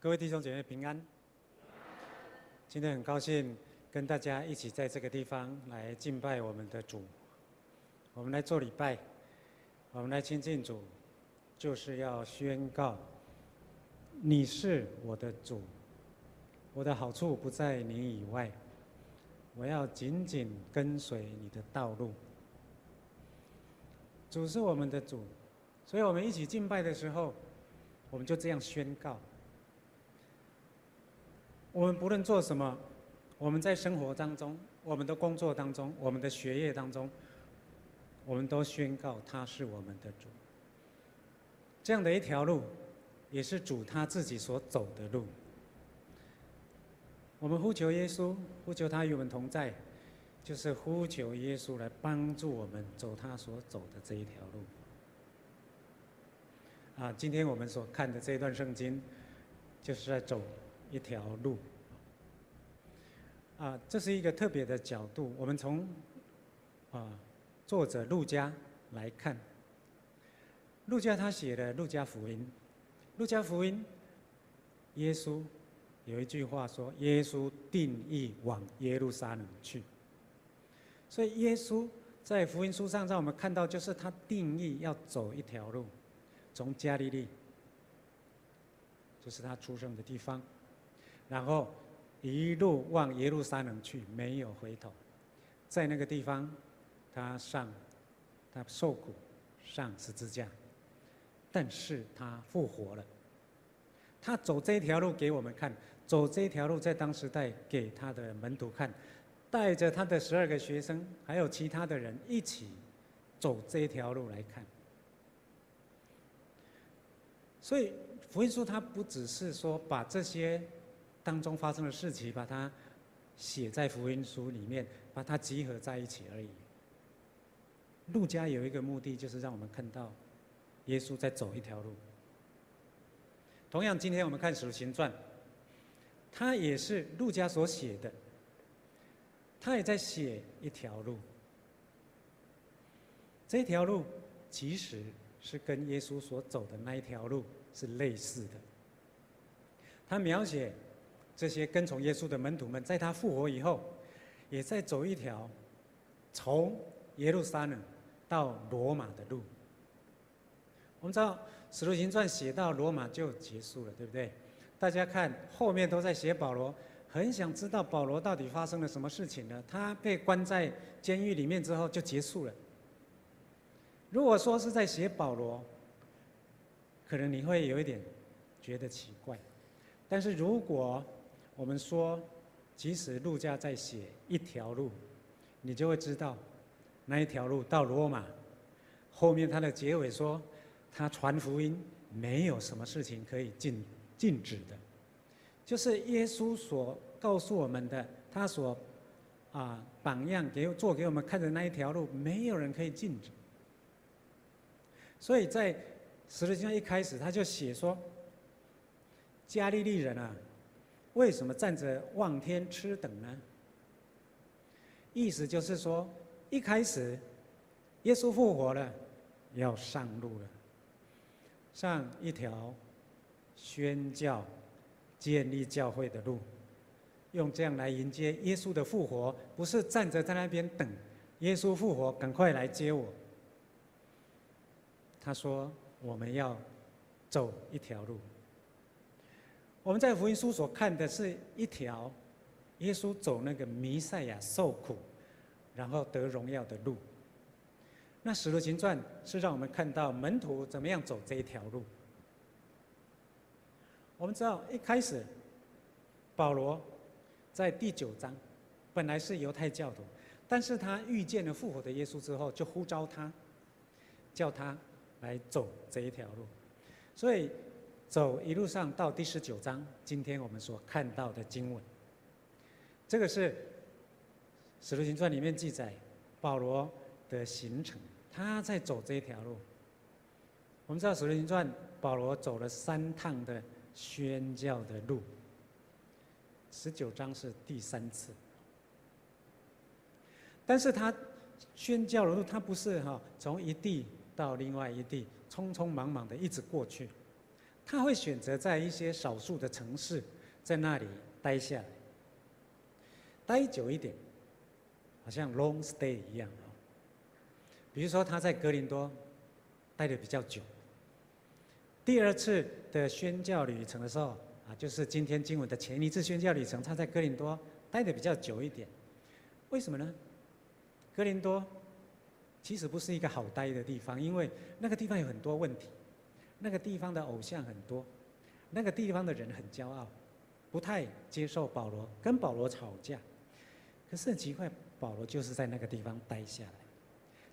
各位弟兄姐妹平安。今天很高兴跟大家一起在这个地方来敬拜我们的主。我们来做礼拜，我们来亲近主，就是要宣告：你是我的主，我的好处不在你以外，我要紧紧跟随你的道路。主是我们的主，所以我们一起敬拜的时候，我们就这样宣告。我们不论做什么，我们在生活当中、我们的工作当中、我们的学业当中，我们都宣告他是我们的主。这样的一条路，也是主他自己所走的路。我们呼求耶稣，呼求他与我们同在，就是呼求耶稣来帮助我们走他所走的这一条路。啊，今天我们所看的这一段圣经，就是在走。一条路，啊，这是一个特别的角度。我们从啊作者路加来看，路加他写的《路加福音》，《路加福音》，耶稣有一句话说：“耶稣定义往耶路撒冷去。”所以耶稣在福音书上让我们看到，就是他定义要走一条路，从加利利，就是他出生的地方。然后一路往耶路撒冷去，没有回头。在那个地方，他上，他受苦，上十字架，但是他复活了。他走这条路给我们看，走这条路在当时代给他的门徒看，带着他的十二个学生，还有其他的人一起走这条路来看。所以福音书它不只是说把这些。当中发生的事情，把它写在福音书里面，把它集合在一起而已。路加有一个目的，就是让我们看到耶稣在走一条路。同样，今天我们看《使徒行传》，他也是路加所写的，他也在写一条路。这条路其实是跟耶稣所走的那一条路是类似的。他描写。这些跟从耶稣的门徒们，在他复活以后，也在走一条从耶路撒冷到罗马的路。我们知道《使徒行传》写到罗马就结束了，对不对？大家看后面都在写保罗，很想知道保罗到底发生了什么事情呢？他被关在监狱里面之后就结束了。如果说是在写保罗，可能你会有一点觉得奇怪，但是如果我们说，即使路加在写一条路，你就会知道，那一条路到罗马，后面他的结尾说，他传福音没有什么事情可以禁禁止的，就是耶稣所告诉我们的，他所啊榜样给做给我们看的那一条路，没有人可以禁止。所以在使徒行传一开始他就写说，加利利人啊。为什么站着望天吃等呢？意思就是说，一开始耶稣复活了，要上路了，上一条宣教、建立教会的路，用这样来迎接耶稣的复活，不是站着在那边等耶稣复活，赶快来接我。他说：“我们要走一条路。”我们在福音书所看的是一条耶稣走那个弥赛亚受苦，然后得荣耀的路。那使徒行传是让我们看到门徒怎么样走这一条路。我们知道一开始保罗在第九章本来是犹太教徒，但是他遇见了复活的耶稣之后，就呼召他，叫他来走这一条路，所以。走一路上到第十九章，今天我们所看到的经文，这个是《使徒行传》里面记载保罗的行程，他在走这一条路。我们知道《使徒行传》保罗走了三趟的宣教的路，十九章是第三次，但是他宣教的路，他不是哈从一地到另外一地，匆匆忙忙的一直过去。他会选择在一些少数的城市，在那里待下来，待久一点，好像 long stay 一样啊。比如说他在哥林多待的比较久，第二次的宣教旅程的时候啊，就是今天经文的前一次宣教旅程，他在哥林多待的比较久一点，为什么呢？哥林多其实不是一个好待的地方，因为那个地方有很多问题。那个地方的偶像很多，那个地方的人很骄傲，不太接受保罗，跟保罗吵架。可是很奇怪，保罗就是在那个地方待下来。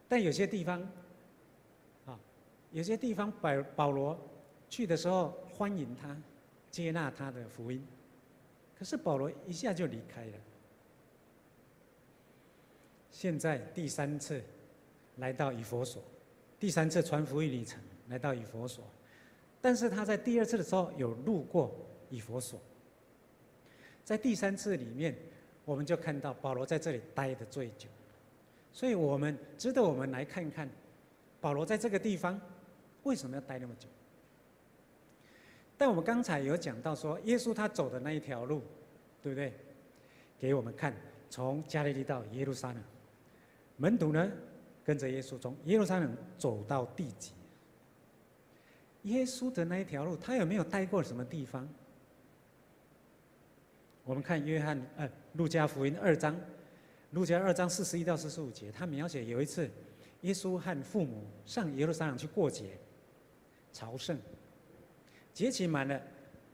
但有些地方，啊，有些地方保保罗去的时候欢迎他，接纳他的福音。可是保罗一下就离开了。现在第三次来到以弗所，第三次传福音旅程来到以弗所。但是他在第二次的时候有路过以弗所，在第三次里面，我们就看到保罗在这里待的最久，所以我们值得我们来看看，保罗在这个地方为什么要待那么久？但我们刚才有讲到说，耶稣他走的那一条路，对不对？给我们看，从加利利到耶路撒冷，门徒呢跟着耶稣从耶路撒冷走到地极。耶稣的那一条路，他有没有待过什么地方？我们看约翰呃，路加福音二章，路加二章四十一到四十五节，他描写有一次，耶稣和父母上耶路撒冷去过节，朝圣，节期满了，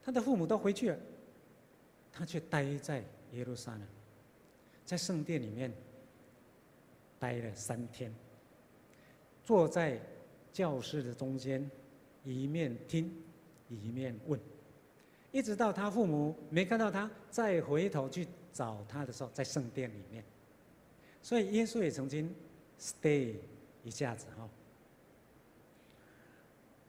他的父母都回去了，他却待在耶路撒冷，在圣殿里面待了三天，坐在教室的中间。一面听，一面问，一直到他父母没看到他，再回头去找他的时候，在圣殿里面。所以耶稣也曾经 stay 一下子哈。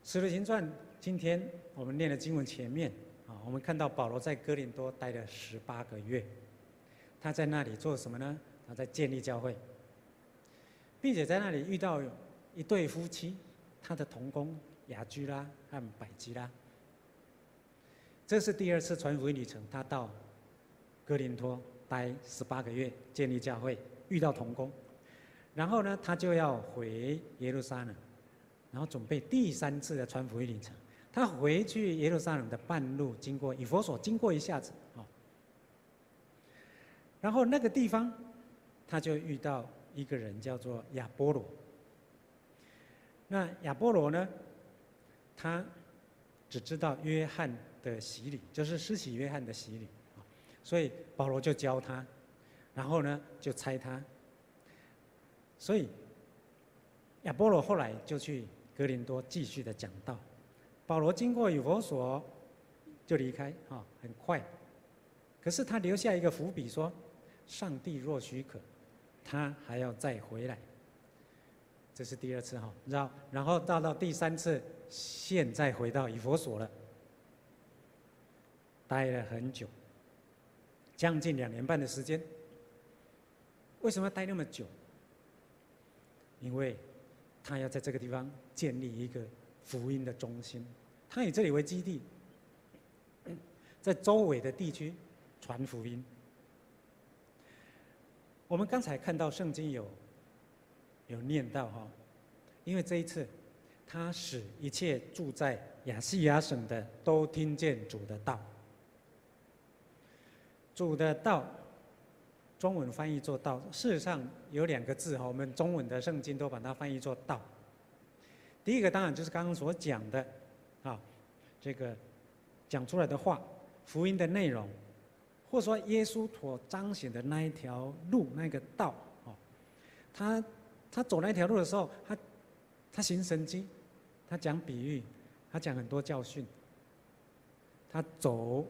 使徒行传，今天我们念的经文前面啊，我们看到保罗在哥林多待了十八个月，他在那里做什么呢？他在建立教会，并且在那里遇到有一对夫妻，他的同工。雅居拉和百基拉，这是第二次传福音旅程。他到哥林多待十八个月，建立教会，遇到童工，然后呢，他就要回耶路撒冷，然后准备第三次的传福音旅程。他回去耶路撒冷的半路，经过以弗所，经过一下子啊，然后那个地方，他就遇到一个人，叫做亚波罗。那亚波罗呢？他只知道约翰的洗礼，就是施洗约翰的洗礼，啊所以保罗就教他，然后呢就差他，所以亚波罗后来就去格林多继续的讲道，保罗经过以弗所就离开啊，很快，可是他留下一个伏笔说，上帝若许可，他还要再回来，这是第二次哈，然后然后到到第三次。现在回到以弗所了，待了很久，将近两年半的时间。为什么待那么久？因为他要在这个地方建立一个福音的中心，他以这里为基地，在周围的地区传福音。我们刚才看到圣经有有念到哈，因为这一次。他使一切住在亚细亚省的都听见主的道。主的道，中文翻译作道，事实上有两个字哈，我们中文的圣经都把它翻译作道。第一个当然就是刚刚所讲的，啊，这个讲出来的话，福音的内容，或者说耶稣所彰显的那一条路，那个道，哦，他他走那条路的时候，他他行神迹。他讲比喻，他讲很多教训。他走，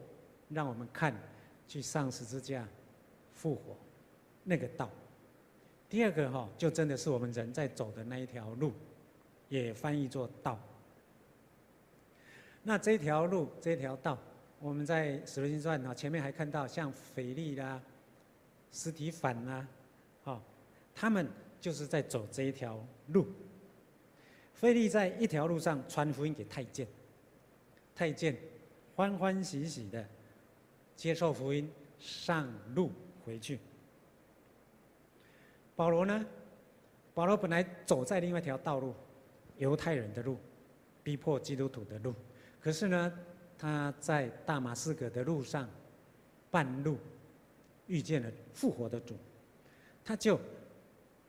让我们看，去上十字架，复活，那个道。第二个哈，就真的是我们人在走的那一条路，也翻译作道。那这条路，这条道，我们在《使徒行传》啊前面还看到，像腓利啦、司提反啦，啊，他们就是在走这一条路。腓利在一条路上传福音给太监，太监欢欢喜喜的接受福音，上路回去。保罗呢？保罗本来走在另外一条道路，犹太人的路，逼迫基督徒的路。可是呢，他在大马士革的路上，半路遇见了复活的主，他就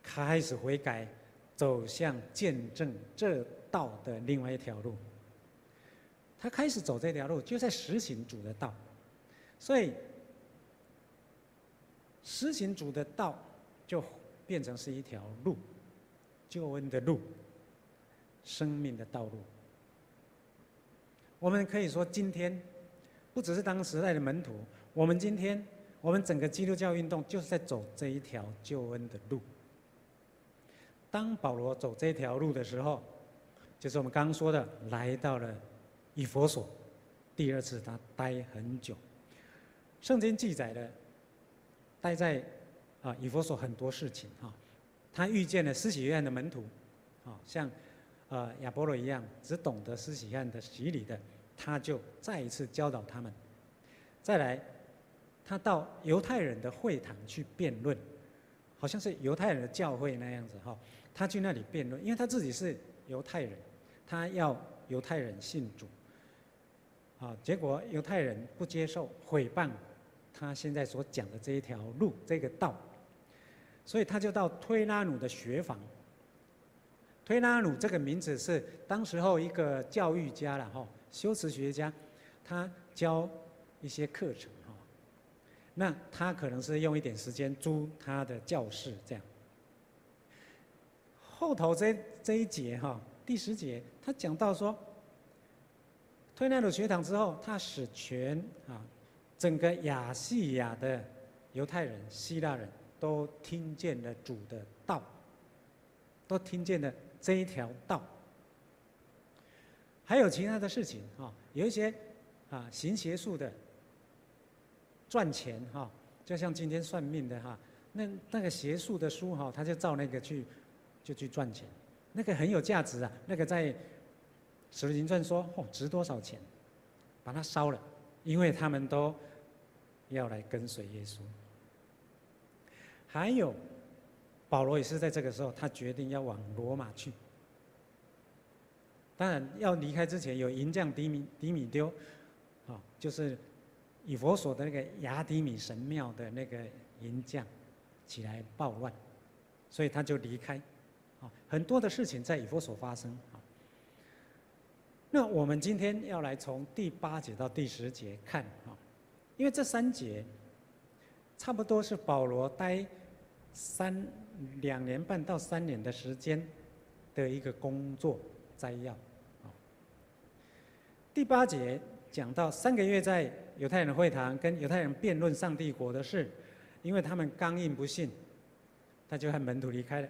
开始悔改，走向见证这道的另外一条路。他开始走这条路，就在实行主的道，所以实行主的道就变成是一条路。救恩的路，生命的道路。我们可以说，今天不只是当时代的门徒，我们今天，我们整个基督教运动就是在走这一条救恩的路。当保罗走这条路的时候，就是我们刚刚说的，来到了以弗所，第二次他待很久。圣经记载的，待在啊以弗所很多事情哈。他遇见了施洗约翰的门徒，啊，像，呃亚波罗一样，只懂得施洗约翰的洗礼的，他就再一次教导他们。再来，他到犹太人的会堂去辩论，好像是犹太人的教会那样子哈，他去那里辩论，因为他自己是犹太人，他要犹太人信主，啊，结果犹太人不接受，毁谤他现在所讲的这一条路，这个道。所以他就到推拉努的学坊。推拉努这个名字是当时候一个教育家了哈，修辞学家，他教一些课程。那他可能是用一点时间租他的教室这样。后头这这一节哈，第十节他讲到说，推拉努学堂之后，他使全啊整个亚细亚的犹太人、希腊人。都听见了主的道，都听见了这一条道。还有其他的事情啊，有一些啊行邪术的赚钱哈，就像今天算命的哈，那那个邪术的书哈，他就照那个去就去赚钱，那个很有价值啊，那个在《使徒行传》说哦值多少钱，把它烧了，因为他们都要来跟随耶稣。还有，保罗也是在这个时候，他决定要往罗马去。当然，要离开之前，有银匠迪米迪米丢，啊，就是以弗所的那个亚迪米神庙的那个银匠，起来暴乱，所以他就离开。啊，很多的事情在以弗所发生。啊，那我们今天要来从第八节到第十节看，啊，因为这三节差不多是保罗待。三两年半到三年的时间的一个工作摘要，啊，第八节讲到三个月在犹太人的会堂跟犹太人辩论上帝国的事，因为他们刚硬不信，他就和门徒离开了。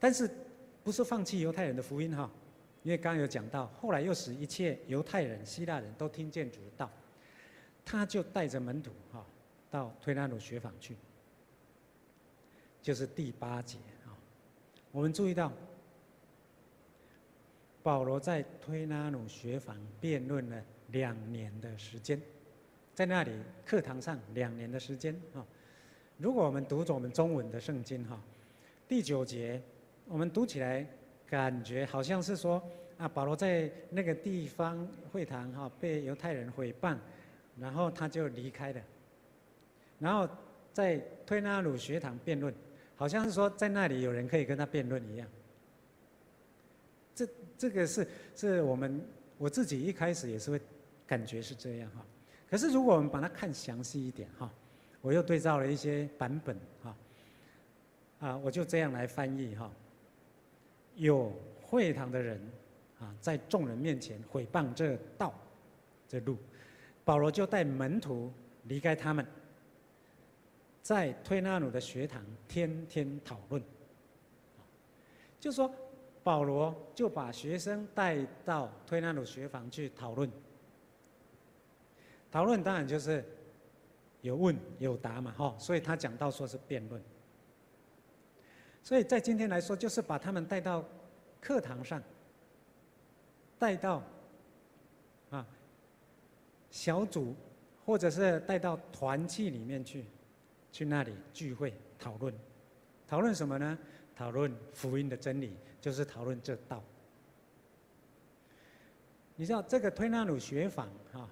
但是不是放弃犹太人的福音哈？因为刚刚有讲到，后来又使一切犹太人、希腊人都听见主的道，他就带着门徒哈到推拉鲁学坊去。就是第八节啊，我们注意到，保罗在推拉努学坊辩论了两年的时间，在那里课堂上两年的时间啊。如果我们读着我们中文的圣经哈，第九节我们读起来感觉好像是说啊，保罗在那个地方会堂哈被犹太人毁谤，然后他就离开了，然后在推拉鲁学堂辩论。好像是说在那里有人可以跟他辩论一样，这这个是是我们我自己一开始也是会感觉是这样哈。可是如果我们把它看详细一点哈，我又对照了一些版本哈，啊，我就这样来翻译哈。有会堂的人啊，在众人面前毁谤这道这路，保罗就带门徒离开他们。在推拿努的学堂天天讨论，就说保罗就把学生带到推拿努学房去讨论。讨论当然就是有问有答嘛，哈，所以他讲到说是辩论。所以在今天来说，就是把他们带到课堂上，带到啊小组，或者是带到团契里面去，去那里聚会讨论，讨论什么呢？讨论福音的真理，就是讨论这道。你知道这个推拿鲁学坊哈，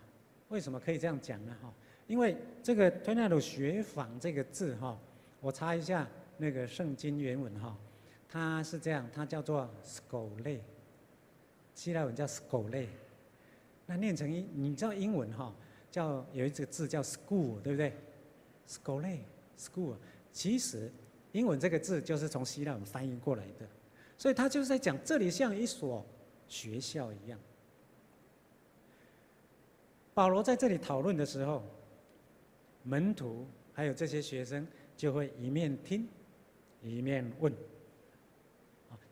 为什么可以这样讲呢？哈，因为这个推拿鲁学坊这个字哈，我查一下那个圣经原文哈，它是这样，它叫做 skole，希腊文叫 skole，那念成英，你知道英文哈，叫有一个字叫 school，对不对？skole，school，其实英文这个字就是从希腊文翻译过来的，所以他就是在讲这里像一所学校一样。保罗在这里讨论的时候，门徒还有这些学生就会一面听，一面问。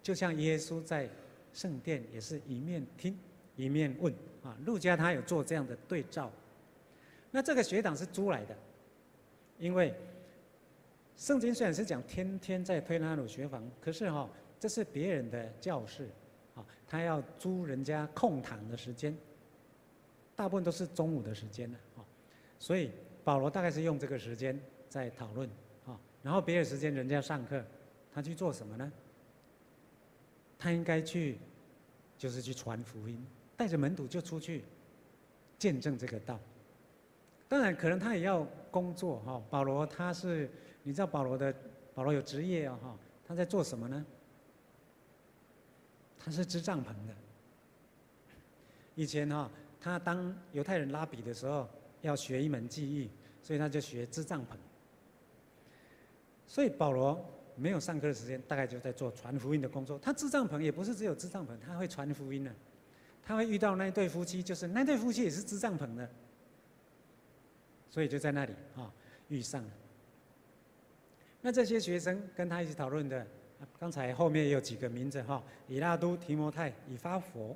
就像耶稣在圣殿也是一面听，一面问。啊，路加他有做这样的对照。那这个学长是租来的，因为圣经虽然是讲天天在推拉鲁学房，可是哈，这是别人的教室，啊，他要租人家空堂的时间。大部分都是中午的时间了，所以保罗大概是用这个时间在讨论，啊，然后别的时间人家上课，他去做什么呢？他应该去，就是去传福音，带着门徒就出去见证这个道。当然，可能他也要工作，哈。保罗他是，你知道保罗的保罗有职业啊，哈，他在做什么呢？他是织帐篷的。以前哈。他当犹太人拉比的时候，要学一门技艺，所以他就学织帐篷。所以保罗没有上课的时间，大概就在做传福音的工作。他织帐篷也不是只有织帐篷，他会传福音的。他会遇到那一对夫妻，就是那对夫妻也是织帐篷的，所以就在那里啊遇上了。那这些学生跟他一起讨论的，刚才后面也有几个名字哈：以拉都、提摩太、以发佛。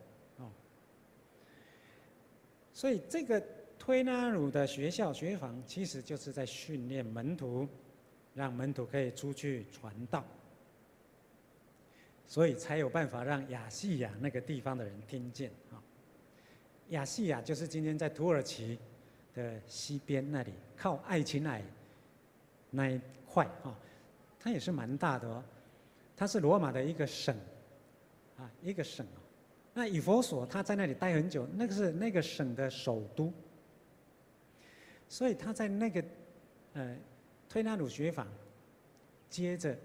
所以这个推拿鲁的学校学坊，其实就是在训练门徒，让门徒可以出去传道。所以才有办法让亚细亚那个地方的人听见啊。亚细亚就是今天在土耳其的西边那里，靠爱琴海那一块啊，它也是蛮大的哦。它是罗马的一个省啊，一个省。那以弗所他在那里待很久，那个是那个省的首都，所以他在那个呃推拿鲁学坊，接着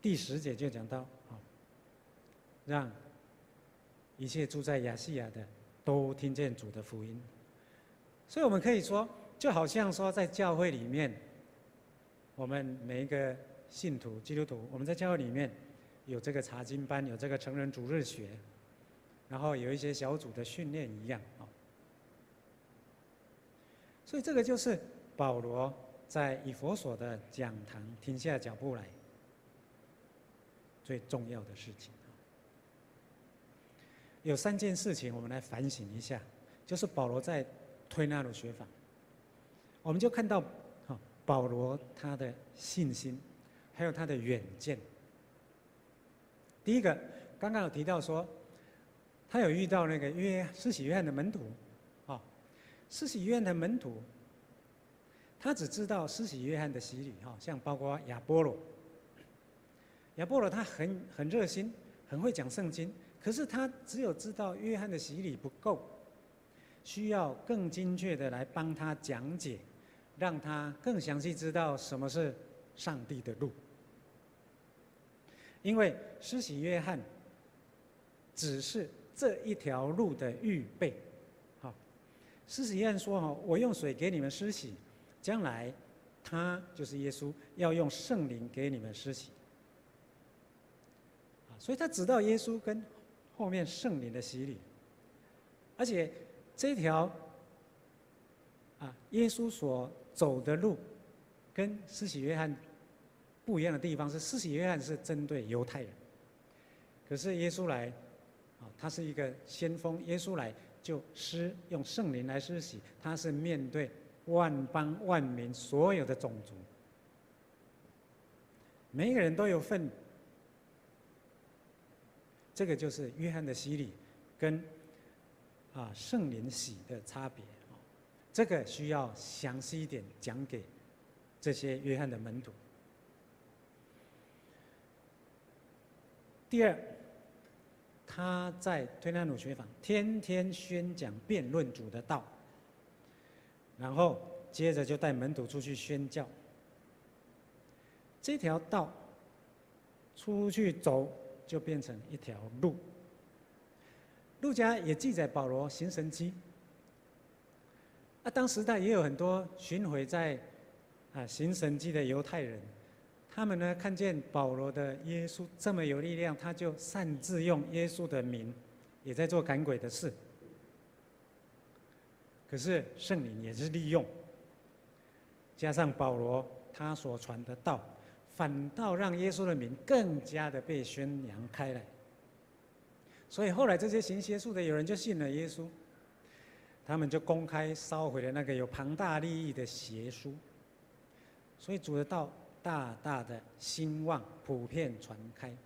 第十节就讲到啊，让一切住在亚细亚的都听见主的福音，所以我们可以说，就好像说在教会里面，我们每一个信徒基督徒，我们在教会里面。有这个查经班，有这个成人主日学，然后有一些小组的训练一样啊。所以这个就是保罗在以弗所的讲堂停下脚步来最重要的事情。有三件事情，我们来反省一下，就是保罗在推那鲁学法，我们就看到啊，保罗他的信心，还有他的远见。第一个，刚刚有提到说，他有遇到那个约施洗约翰的门徒，啊，施洗约翰的门徒，他只知道施洗约翰的洗礼，哈，像包括亚波罗，亚波罗他很很热心，很会讲圣经，可是他只有知道约翰的洗礼不够，需要更精确的来帮他讲解，让他更详细知道什么是上帝的路。因为施洗约翰只是这一条路的预备，好，施洗约翰说：“哈，我用水给你们施洗，将来他就是耶稣要用圣灵给你们施洗。”，所以他知道耶稣跟后面圣灵的洗礼，而且这条啊耶稣所走的路跟施洗约翰。不一样的地方是，施洗约翰是针对犹太人，可是耶稣来，啊，他是一个先锋，耶稣来就施用圣灵来施洗，他是面对万邦万民所有的种族，每一个人都有份。这个就是约翰的洗礼，跟啊圣灵洗的差别，这个需要详细一点讲给这些约翰的门徒。第二，他在推拿努学坊天天宣讲辩论主的道，然后接着就带门徒出去宣教。这条道出去走，就变成一条路。路加也记载保罗行神迹。啊，当时代也有很多巡回在啊行神迹的犹太人，他们呢看见保罗的耶稣这么有力量，他就擅自用耶稣的名，也在做赶鬼的事。可是圣灵也是利用，加上保罗他所传的道。反倒让耶稣的名更加的被宣扬开来，所以后来这些行邪术的有人就信了耶稣，他们就公开烧毁了那个有庞大利益的邪书，所以主的道大大的兴旺，普遍传开。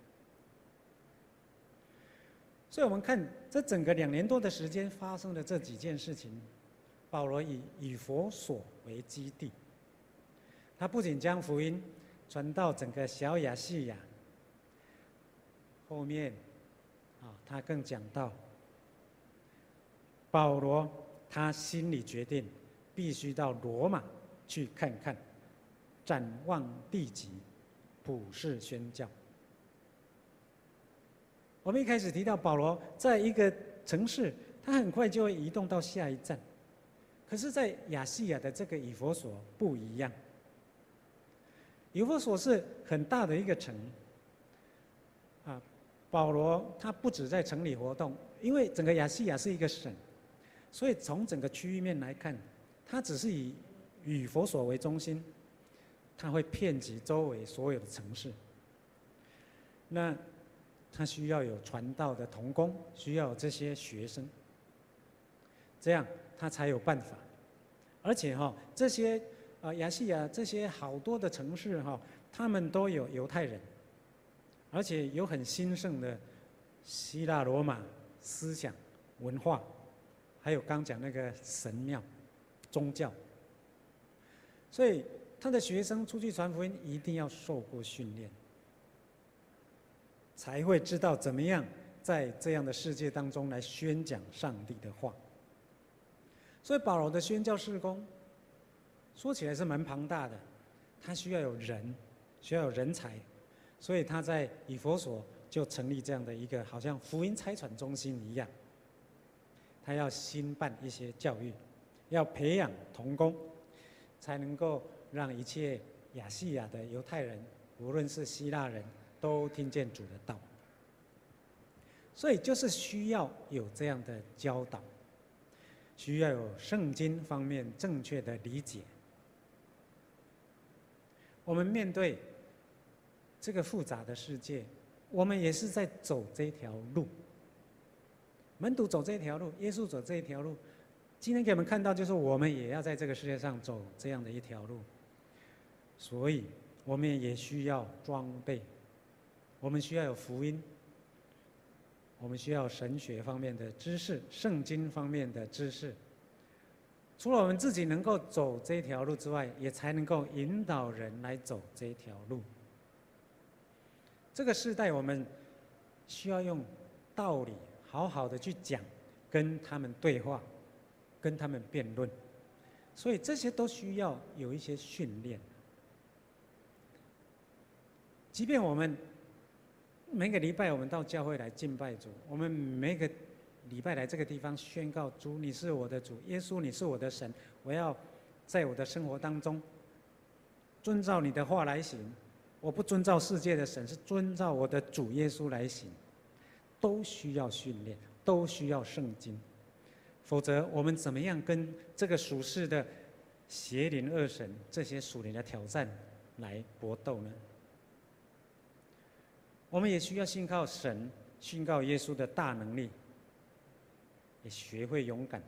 所以我们看这整个两年多的时间发生的这几件事情，保罗以以佛所为基地，他不仅将福音。传到整个小亚细亚，后面，啊，他更讲到，保罗他心里决定，必须到罗马去看看，展望地极，普世宣教。我们一开始提到保罗在一个城市，他很快就会移动到下一站，可是，在亚细亚的这个以弗所不一样。以弗所是很大的一个城，啊，保罗他不止在城里活动，因为整个亚细亚是一个省，所以从整个区域面来看，他只是以以弗所为中心，他会遍及周围所有的城市。那他需要有传道的童工，需要这些学生，这样他才有办法，而且哈这些。啊，亚细亚这些好多的城市哈，他们都有犹太人，而且有很兴盛的希腊罗马思想文化，还有刚讲那个神庙宗教，所以他的学生出去传福音一定要受过训练，才会知道怎么样在这样的世界当中来宣讲上帝的话。所以保罗的宣教事工。说起来是蛮庞大的，他需要有人，需要有人才，所以他在以弗所就成立这样的一个好像福音差传中心一样。他要兴办一些教育，要培养同工，才能够让一切亚细亚的犹太人，无论是希腊人都听见主的道。所以就是需要有这样的教导，需要有圣经方面正确的理解。我们面对这个复杂的世界，我们也是在走这条路。门徒走这条路，耶稣走这条路。今天给我们看到，就是我们也要在这个世界上走这样的一条路。所以，我们也需要装备，我们需要有福音，我们需要神学方面的知识、圣经方面的知识。除了我们自己能够走这条路之外，也才能够引导人来走这条路。这个时代，我们需要用道理好好的去讲，跟他们对话，跟他们辩论，所以这些都需要有一些训练。即便我们每个礼拜我们到教会来敬拜主，我们每个。礼拜来这个地方宣告主，你是我的主，耶稣你是我的神，我要在我的生活当中遵照你的话来行。我不遵照世界的神，是遵照我的主耶稣来行，都需要训练，都需要圣经，否则我们怎么样跟这个属世的邪灵恶神这些属灵的挑战来搏斗呢？我们也需要信靠神，信靠耶稣的大能力。也学会勇敢，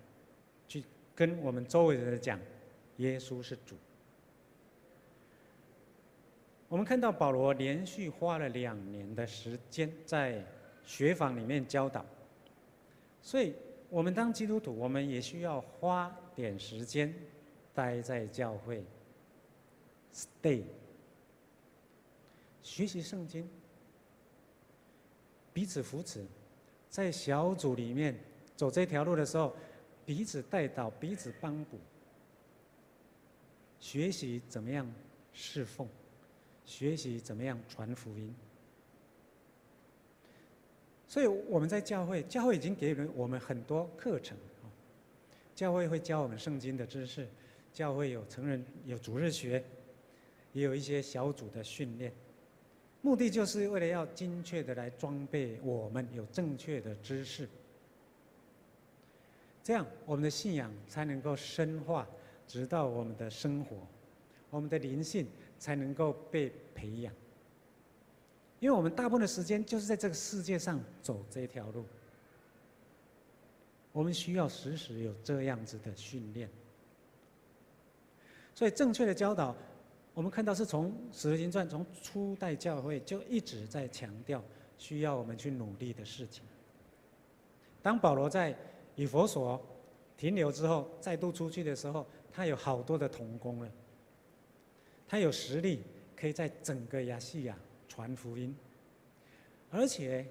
去跟我们周围的人讲，耶稣是主。我们看到保罗连续花了两年的时间在学坊里面教导，所以我们当基督徒，我们也需要花点时间待在教会，stay，学习圣经，彼此扶持，在小组里面走这条路的时候，彼此带导，彼此帮补，学习怎么样侍奉，学习怎么样传福音。所以我们在教会，教会已经给了我们很多课程。教会会教我们圣经的知识，教会有成人有主日学，也有一些小组的训练，目的就是为了要精确的来装备我们有正确的知识，这样我们的信仰才能够深化，直到我们的生活，我们的灵性才能够被培养。因为我们大部分的时间就是在这个世界上走这条路，我们需要时时有这样子的训练。所以正确的教导，我们看到是从《使徒行传》从初代教会就一直在强调需要我们去努力的事情。当保罗在以弗所停留之后，再度出去的时候，他有好多的同工了，他有实力可以在整个亚细亚。传福音，而且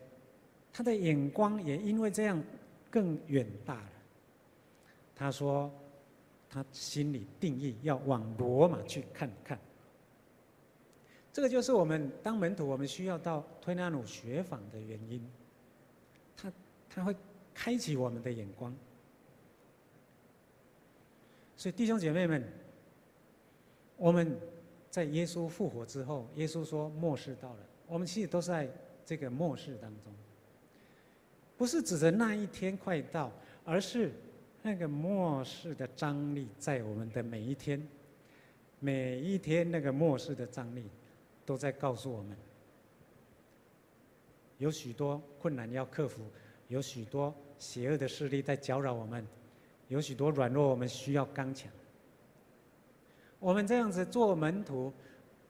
他的眼光也因为这样更远大了。他说，他心里定义要往罗马去看看。这个就是我们当门徒，我们需要到推拿努学坊的原因。他他会开启我们的眼光。所以弟兄姐妹们，我们。在耶稣复活之后，耶稣说末世到了。我们其实都在这个末世当中，不是指着那一天快到，而是那个末世的张力在我们的每一天，每一天那个末世的张力都在告诉我们，有许多困难要克服，有许多邪恶的势力在搅扰我们，有许多软弱我们需要刚强。我们这样子做门徒，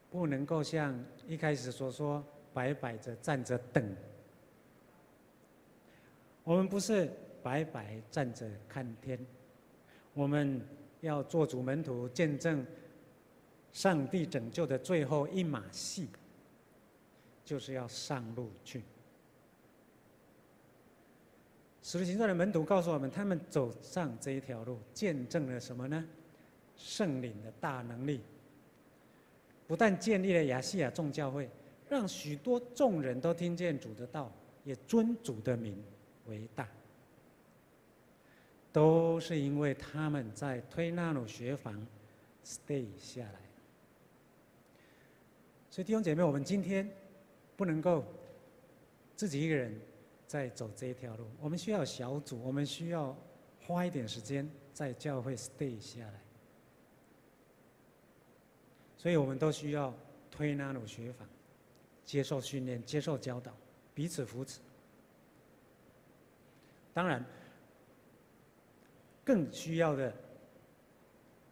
不能够像一开始所说，白摆着站着等。我们不是白白站着看天，我们要做主门徒，见证上帝拯救的最后一马戏，就是要上路去。使徒行传的门徒告诉我们，他们走上这一条路，见证了什么呢？圣灵的大能力，不但建立了亚细亚众教会，让许多众人都听见主的道，也尊主的名为大，都是因为他们在推拿鲁学房 stay 下来。所以弟兄姐妹，我们今天不能够自己一个人在走这一条路，我们需要小组，我们需要花一点时间在教会 stay 下来。所以我们都需要推拿努学法，接受训练，接受教导，彼此扶持。当然，更需要的，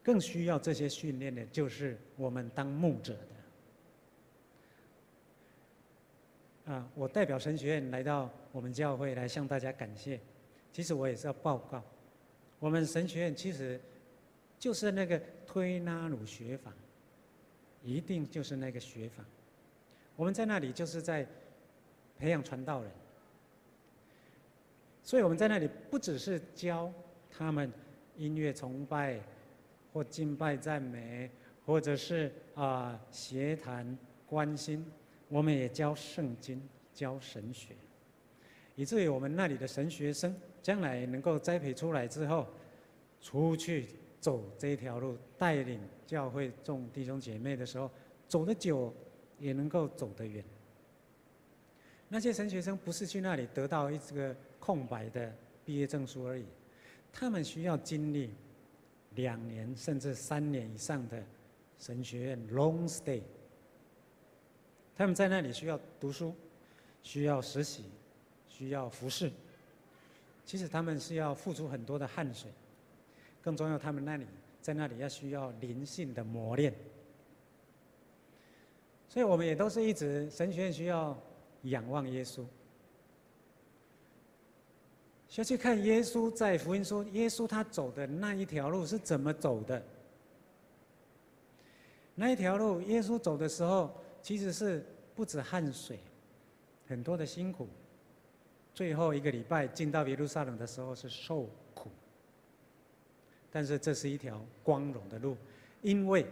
更需要这些训练的，就是我们当牧者的。啊，我代表神学院来到我们教会来向大家感谢。其实我也是要报告，我们神学院其实就是那个推拉鲁学坊。一定就是那个学坊，我们在那里就是在培养传道人，所以我们在那里不只是教他们音乐崇拜或敬拜赞美，或者是啊协谈关心，我们也教圣经、教神学，以至于我们那里的神学生将来能够栽培出来之后，出去。走这条路，带领教会众弟兄姐妹的时候，走得久，也能够走得远。那些神学生不是去那里得到一个空白的毕业证书而已，他们需要经历两年甚至三年以上的神学院 long stay。他们在那里需要读书，需要实习，需要服侍。其实他们是要付出很多的汗水。更重要，他们那里在那里要需要灵性的磨练，所以我们也都是一直神学院需要仰望耶稣，需要去看耶稣在福音说，耶稣他走的那一条路是怎么走的。那一条路，耶稣走的时候，其实是不止汗水，很多的辛苦。最后一个礼拜进到耶路撒冷的时候是受苦，但是这是一条光荣的路，因为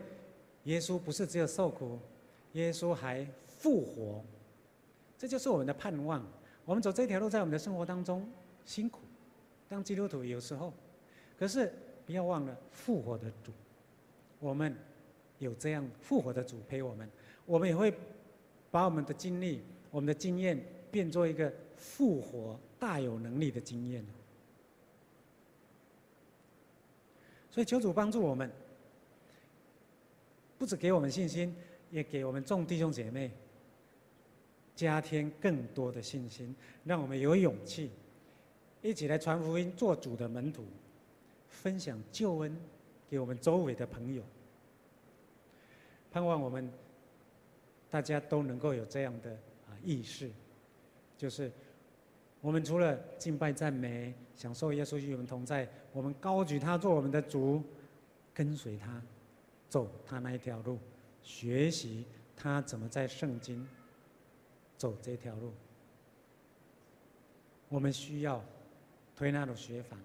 耶稣不是只有受苦，耶稣还复活，这就是我们的盼望。我们走这条路，在我们的生活当中辛苦，当基督徒有时候，可是不要忘了复活的主，我们有这样复活的主陪我们，我们也会把我们的经历、我们的经验变做一个。复活大有能力的经验，所以求主帮助我们，不只给我们信心，也给我们众弟兄姐妹加添更多的信心，让我们有勇气一起来传福音，做主的门徒，分享救恩给我们周围的朋友。盼望我们大家都能够有这样的啊意识，就是。我们除了敬拜赞美、享受耶稣与我们同在，我们高举他做我们的主，跟随他，走他那一条路，学习他怎么在圣经走这条路。我们需要推那的学法，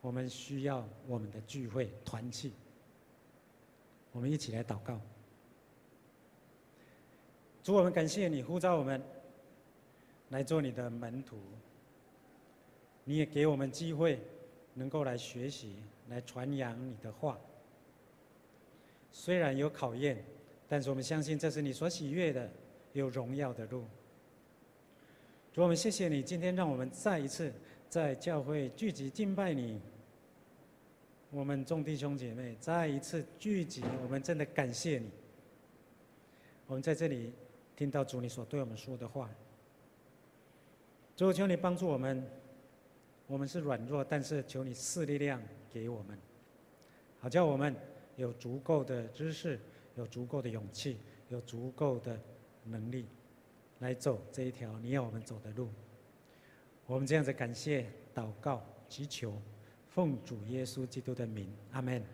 我们需要我们的聚会团契。我们一起来祷告，主，我们感谢你呼召我们来做你的门徒。你也给我们机会，能够来学习，来传扬你的话。虽然有考验，但是我们相信这是你所喜悦的，有荣耀的路。主，我们谢谢你，今天让我们再一次在教会聚集敬拜你。我们众弟兄姐妹再一次聚集，我们真的感谢你。我们在这里听到主你所对我们说的话。主，求你帮助我们。我们是软弱，但是求你赐力量给我们，好叫我们有足够的知识，有足够的勇气，有足够的能力，来走这一条你要我们走的路。我们这样子感谢、祷告、祈求，奉主耶稣基督的名，阿门。